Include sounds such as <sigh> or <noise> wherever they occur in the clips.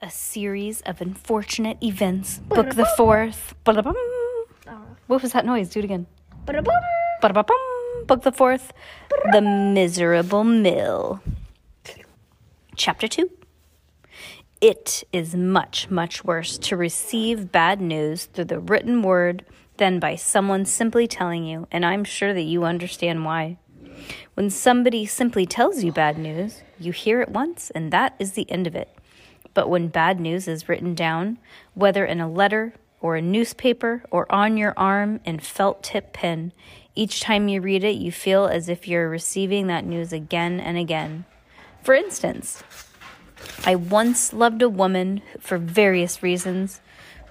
A series of unfortunate events. Book the fourth. Ba-da-bum. Oh. What was that noise? Do it again. Book the fourth. The Miserable Mill. Chapter 2. It is much, much worse to receive bad news through the written word than by someone simply telling you, and I'm sure that you understand why. When somebody simply tells you bad news, you hear it once, and that is the end of it. But when bad news is written down, whether in a letter or a newspaper or on your arm in felt tip pen, each time you read it, you feel as if you're receiving that news again and again. For instance, I once loved a woman for various reasons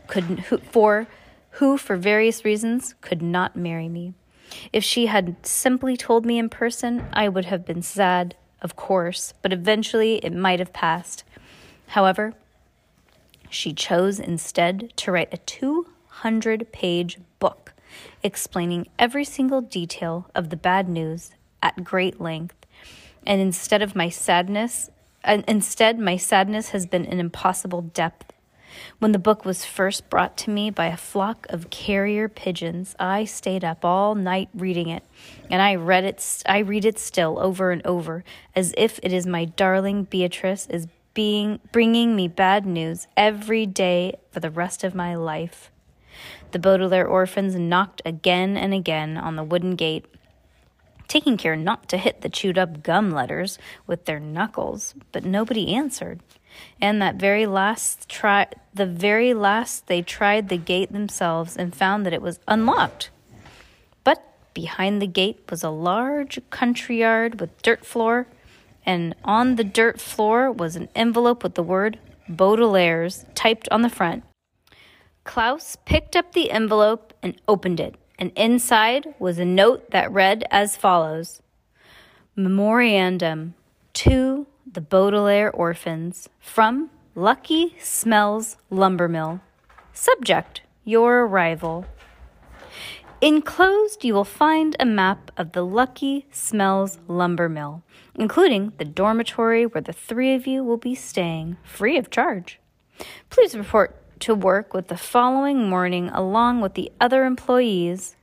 could who, for who for various reasons could not marry me. If she had simply told me in person, I would have been sad, of course, but eventually it might have passed. However, she chose instead to write a 200 page book explaining every single detail of the bad news at great length. And instead of my sadness, and instead my sadness has been an impossible depth. When the book was first brought to me by a flock of carrier pigeons, I stayed up all night reading it, and I read it I read it still over and over as if it is my darling Beatrice is being bringing me bad news every day for the rest of my life. The Baudelaire orphans knocked again and again on the wooden gate, taking care not to hit the chewed up gum letters with their knuckles, but nobody answered. And that very last try the very last they tried the gate themselves and found that it was unlocked. But behind the gate was a large country yard with dirt floor, and on the dirt floor was an envelope with the word Baudelaire's typed on the front. Klaus picked up the envelope and opened it, and inside was a note that read as follows Memorandum to the Baudelaire orphans from Lucky Smells Lumber Mill. Subject Your arrival. Enclosed, you will find a map of the Lucky Smells Lumber Mill, including the dormitory where the three of you will be staying free of charge. Please report to work with the following morning along with the other employees.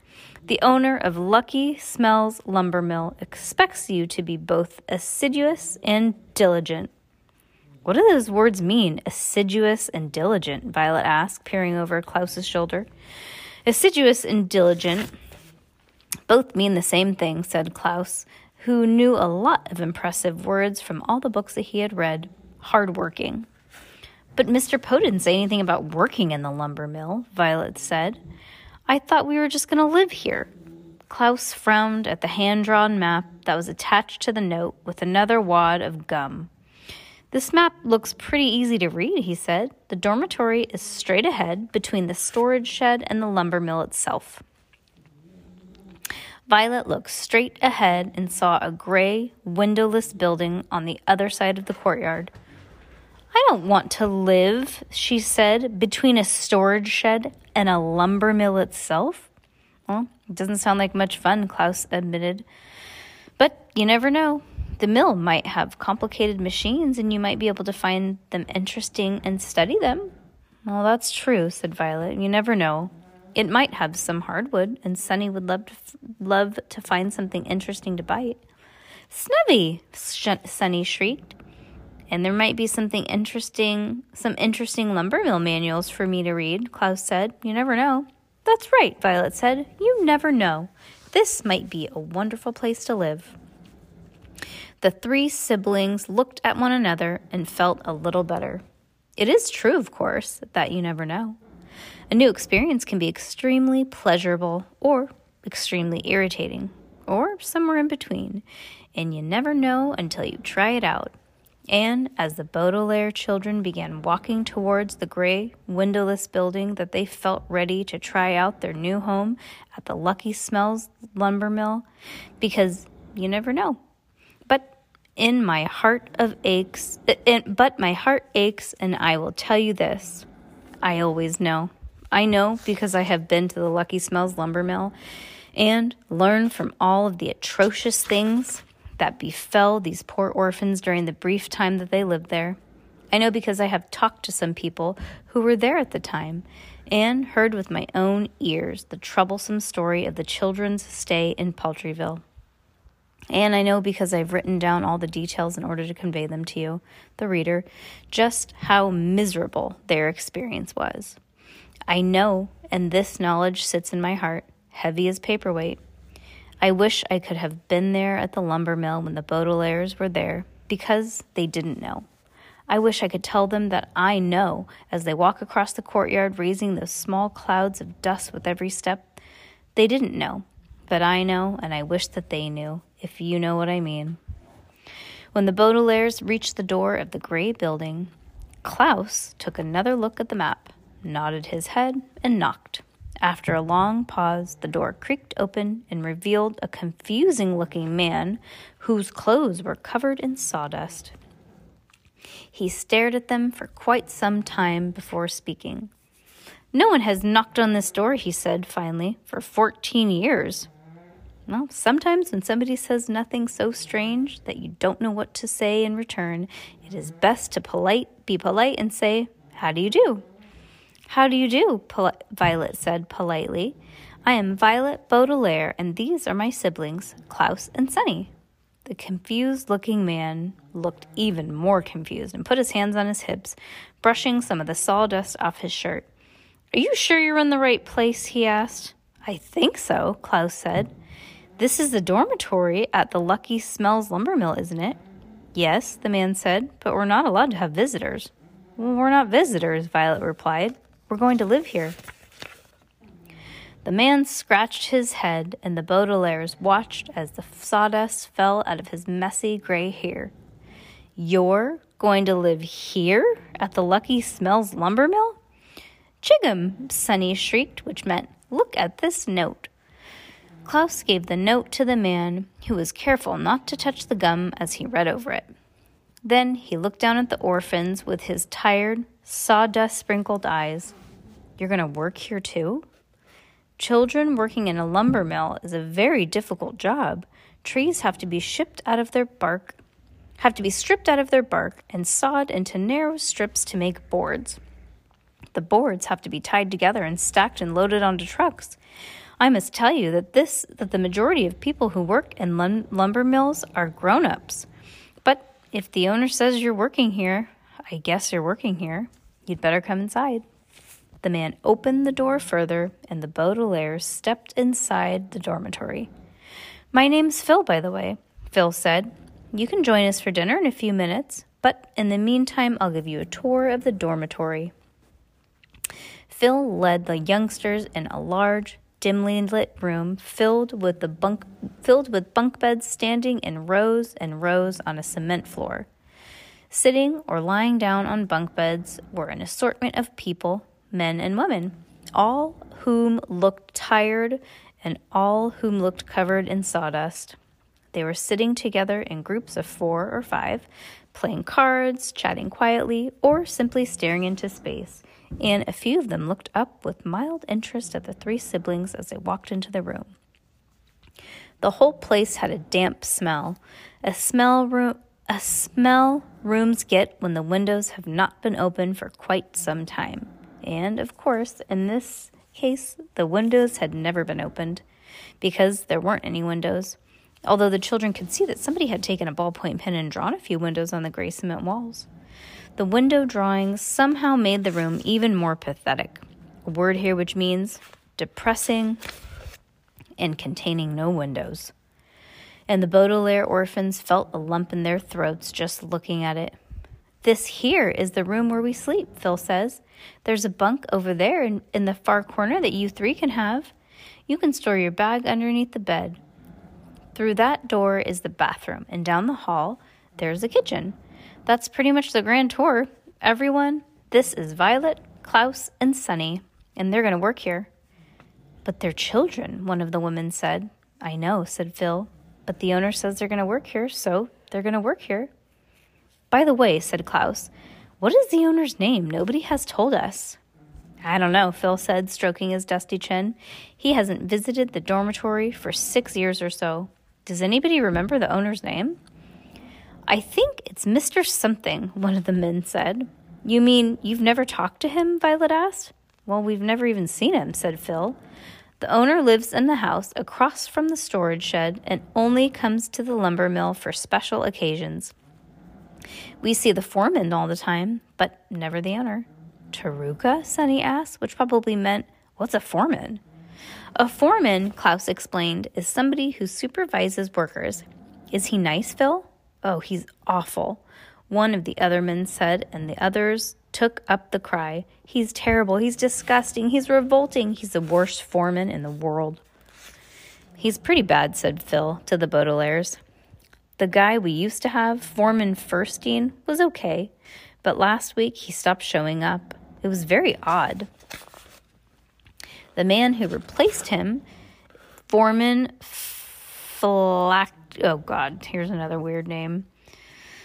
The owner of Lucky Smells Lumber Mill expects you to be both assiduous and diligent. What do those words mean, assiduous and diligent? Violet asked, peering over Klaus's shoulder. Assiduous and diligent both mean the same thing, said Klaus, who knew a lot of impressive words from all the books that he had read. Hardworking. But Mr. Poe didn't say anything about working in the lumber mill, Violet said. I thought we were just going to live here. Klaus frowned at the hand drawn map that was attached to the note with another wad of gum. This map looks pretty easy to read, he said. The dormitory is straight ahead between the storage shed and the lumber mill itself. Violet looked straight ahead and saw a gray, windowless building on the other side of the courtyard. I don't want to live, she said, between a storage shed and a lumber mill itself. Well, it doesn't sound like much fun, Klaus admitted. But you never know. The mill might have complicated machines and you might be able to find them interesting and study them. Well, that's true, said Violet. You never know. It might have some hardwood, and Sunny would love to, f- love to find something interesting to bite. Snubby, sh- Sunny shrieked. And there might be something interesting, some interesting lumber mill manuals for me to read, Klaus said. You never know. That's right, Violet said. You never know. This might be a wonderful place to live. The three siblings looked at one another and felt a little better. It is true, of course, that you never know. A new experience can be extremely pleasurable or extremely irritating, or somewhere in between, and you never know until you try it out. And as the Baudelaire children began walking towards the gray, windowless building that they felt ready to try out their new home at the Lucky Smells lumber mill, because you never know. In my heart of aches, in, but my heart aches, and I will tell you this I always know. I know because I have been to the Lucky Smells lumber mill and learned from all of the atrocious things that befell these poor orphans during the brief time that they lived there. I know because I have talked to some people who were there at the time and heard with my own ears the troublesome story of the children's stay in Paltryville. And I know because I've written down all the details in order to convey them to you, the reader, just how miserable their experience was. I know, and this knowledge sits in my heart, heavy as paperweight. I wish I could have been there at the lumber mill when the Baudelaires were there, because they didn't know. I wish I could tell them that I know as they walk across the courtyard, raising those small clouds of dust with every step. They didn't know, but I know, and I wish that they knew, if you know what I mean. When the Baudelaires reached the door of the gray building, Klaus took another look at the map, nodded his head, and knocked. After a long pause, the door creaked open and revealed a confusing looking man whose clothes were covered in sawdust. He stared at them for quite some time before speaking. No one has knocked on this door, he said finally, for 14 years. Well, sometimes when somebody says nothing so strange that you don't know what to say in return, it is best to polite, be polite and say, How do you do? How do you do? Violet said politely. I am Violet Baudelaire, and these are my siblings, Klaus and Sunny. The confused looking man looked even more confused and put his hands on his hips, brushing some of the sawdust off his shirt. Are you sure you're in the right place? he asked. I think so, Klaus said. This is the dormitory at the Lucky Smells lumber mill, isn't it? Yes, the man said, but we're not allowed to have visitors. Well, we're not visitors, Violet replied. We're going to live here. The man scratched his head, and the Baudelaires watched as the sawdust fell out of his messy gray hair. You're going to live here at the Lucky Smells lumber mill? Chigum, Sunny shrieked, which meant, Look at this note. Klaus gave the note to the man, who was careful not to touch the gum as he read over it. Then he looked down at the orphans with his tired, sawdust sprinkled eyes. You're going to work here too? Children working in a lumber mill is a very difficult job. Trees have to be shipped out of their bark, have to be stripped out of their bark and sawed into narrow strips to make boards. The boards have to be tied together and stacked and loaded onto trucks. I must tell you that this that the majority of people who work in lum- lumber mills are grown-ups. But if the owner says you're working here, I guess you're working here. You'd better come inside. The man opened the door further, and the Baudelaire stepped inside the dormitory. My name's Phil, by the way, Phil said. You can join us for dinner in a few minutes, but in the meantime, I'll give you a tour of the dormitory. Phil led the youngsters in a large, dimly lit room filled with the bunk filled with bunk beds standing in rows and rows on a cement floor. Sitting or lying down on bunk beds were an assortment of people, men and women, all whom looked tired and all whom looked covered in sawdust. They were sitting together in groups of four or five, playing cards, chatting quietly, or simply staring into space and a few of them looked up with mild interest at the three siblings as they walked into the room. The whole place had a damp smell, a smell room a smell rooms get when the windows have not been open for quite some time. And of course, in this case, the windows had never been opened because there weren't any windows. Although the children could see that somebody had taken a ballpoint pen and drawn a few windows on the gray cement walls. The window drawings somehow made the room even more pathetic. A word here which means depressing and containing no windows. And the Baudelaire orphans felt a lump in their throats just looking at it. This here is the room where we sleep, Phil says. There's a bunk over there in, in the far corner that you three can have. You can store your bag underneath the bed. Through that door is the bathroom, and down the hall, there's a kitchen. that's pretty much the grand tour. Everyone, this is Violet, Klaus, and Sunny, and they're going to work here. But they're children, one of the women said. I know, said Phil, but the owner says they're going to work here, so they're going to work here. By the way, said Klaus, what is the owner's name? Nobody has told us. I don't know, Phil said, stroking his dusty chin. He hasn't visited the dormitory for six years or so. Does anybody remember the owner's name? I think it's Mr. Something, one of the men said. You mean you've never talked to him? Violet asked. Well, we've never even seen him, said Phil. The owner lives in the house across from the storage shed and only comes to the lumber mill for special occasions. We see the foreman all the time, but never the owner. Taruka? Sunny asked, which probably meant, What's a foreman? A foreman, Klaus explained, is somebody who supervises workers. Is he nice, Phil? Oh, he's awful. One of the other men said, and the others took up the cry. He's terrible. He's disgusting. He's revolting. He's the worst foreman in the world. He's pretty bad, said Phil to the Baudelaires. The guy we used to have, Foreman Firstein, was okay, but last week he stopped showing up. It was very odd. The man who replaced him, Foreman Flack. Oh, God, here's another weird name.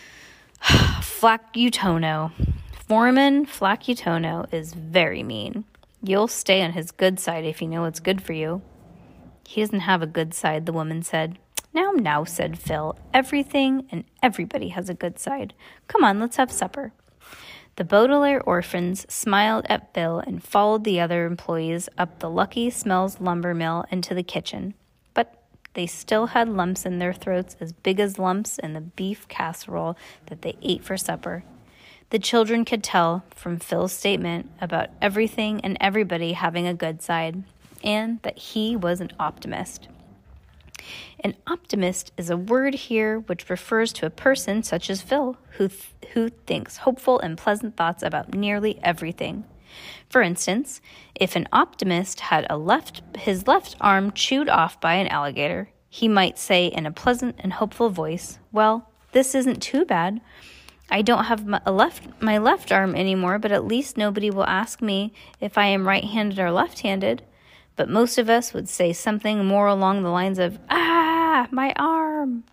<sighs> Flacutono. Foreman Flacutono is very mean. You'll stay on his good side if you know what's good for you. He doesn't have a good side, the woman said. Now, now, said Phil. Everything and everybody has a good side. Come on, let's have supper. The Baudelaire orphans smiled at Phil and followed the other employees up the Lucky Smells lumber mill into the kitchen. They still had lumps in their throats as big as lumps in the beef casserole that they ate for supper. The children could tell from Phil's statement about everything and everybody having a good side, and that he was an optimist. An optimist is a word here which refers to a person such as Phil, who, th- who thinks hopeful and pleasant thoughts about nearly everything. For instance, if an optimist had a left, his left arm chewed off by an alligator, he might say in a pleasant and hopeful voice, Well, this isn't too bad. I don't have my left, my left arm anymore, but at least nobody will ask me if I am right handed or left handed. But most of us would say something more along the lines of, Ah! my arm!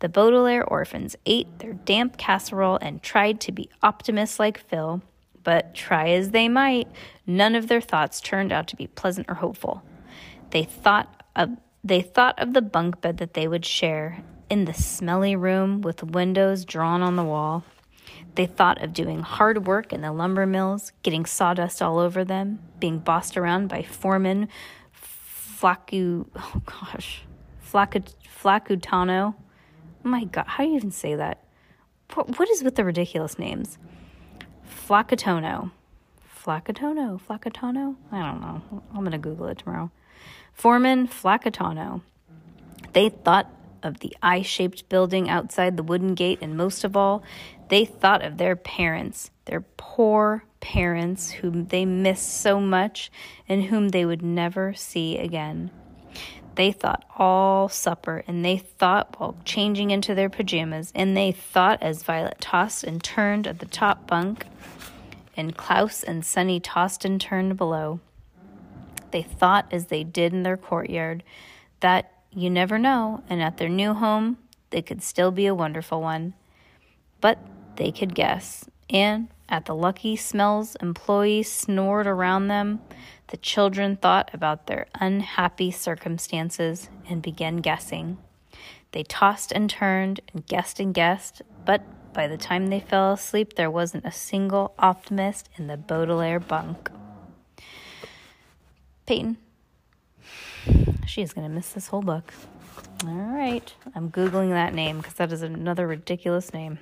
The Baudelaire orphans ate their damp casserole and tried to be optimists like Phil, but try as they might, none of their thoughts turned out to be pleasant or hopeful. They thought of they thought of the bunk bed that they would share in the smelly room with windows drawn on the wall. They thought of doing hard work in the lumber mills, getting sawdust all over them, being bossed around by foremen, flacu, oh gosh, flacu, Flacutano. Oh my god, how do you even say that? What is with the ridiculous names? Flacatono. Flacatono. Flacatono? I don't know. I'm going to Google it tomorrow. Foreman Flacatono. They thought of the eye shaped building outside the wooden gate, and most of all, they thought of their parents, their poor parents, whom they missed so much and whom they would never see again. They thought all supper, and they thought while changing into their pajamas, and they thought as Violet tossed and turned at the top bunk, and Klaus and Sunny tossed and turned below. They thought as they did in their courtyard that you never know, and at their new home, they could still be a wonderful one. But they could guess, and at the lucky smells employees snored around them, the children thought about their unhappy circumstances and began guessing. They tossed and turned and guessed and guessed, but by the time they fell asleep, there wasn't a single optimist in the Baudelaire bunk. Peyton, she is going to miss this whole book. All right, I'm Googling that name because that is another ridiculous name.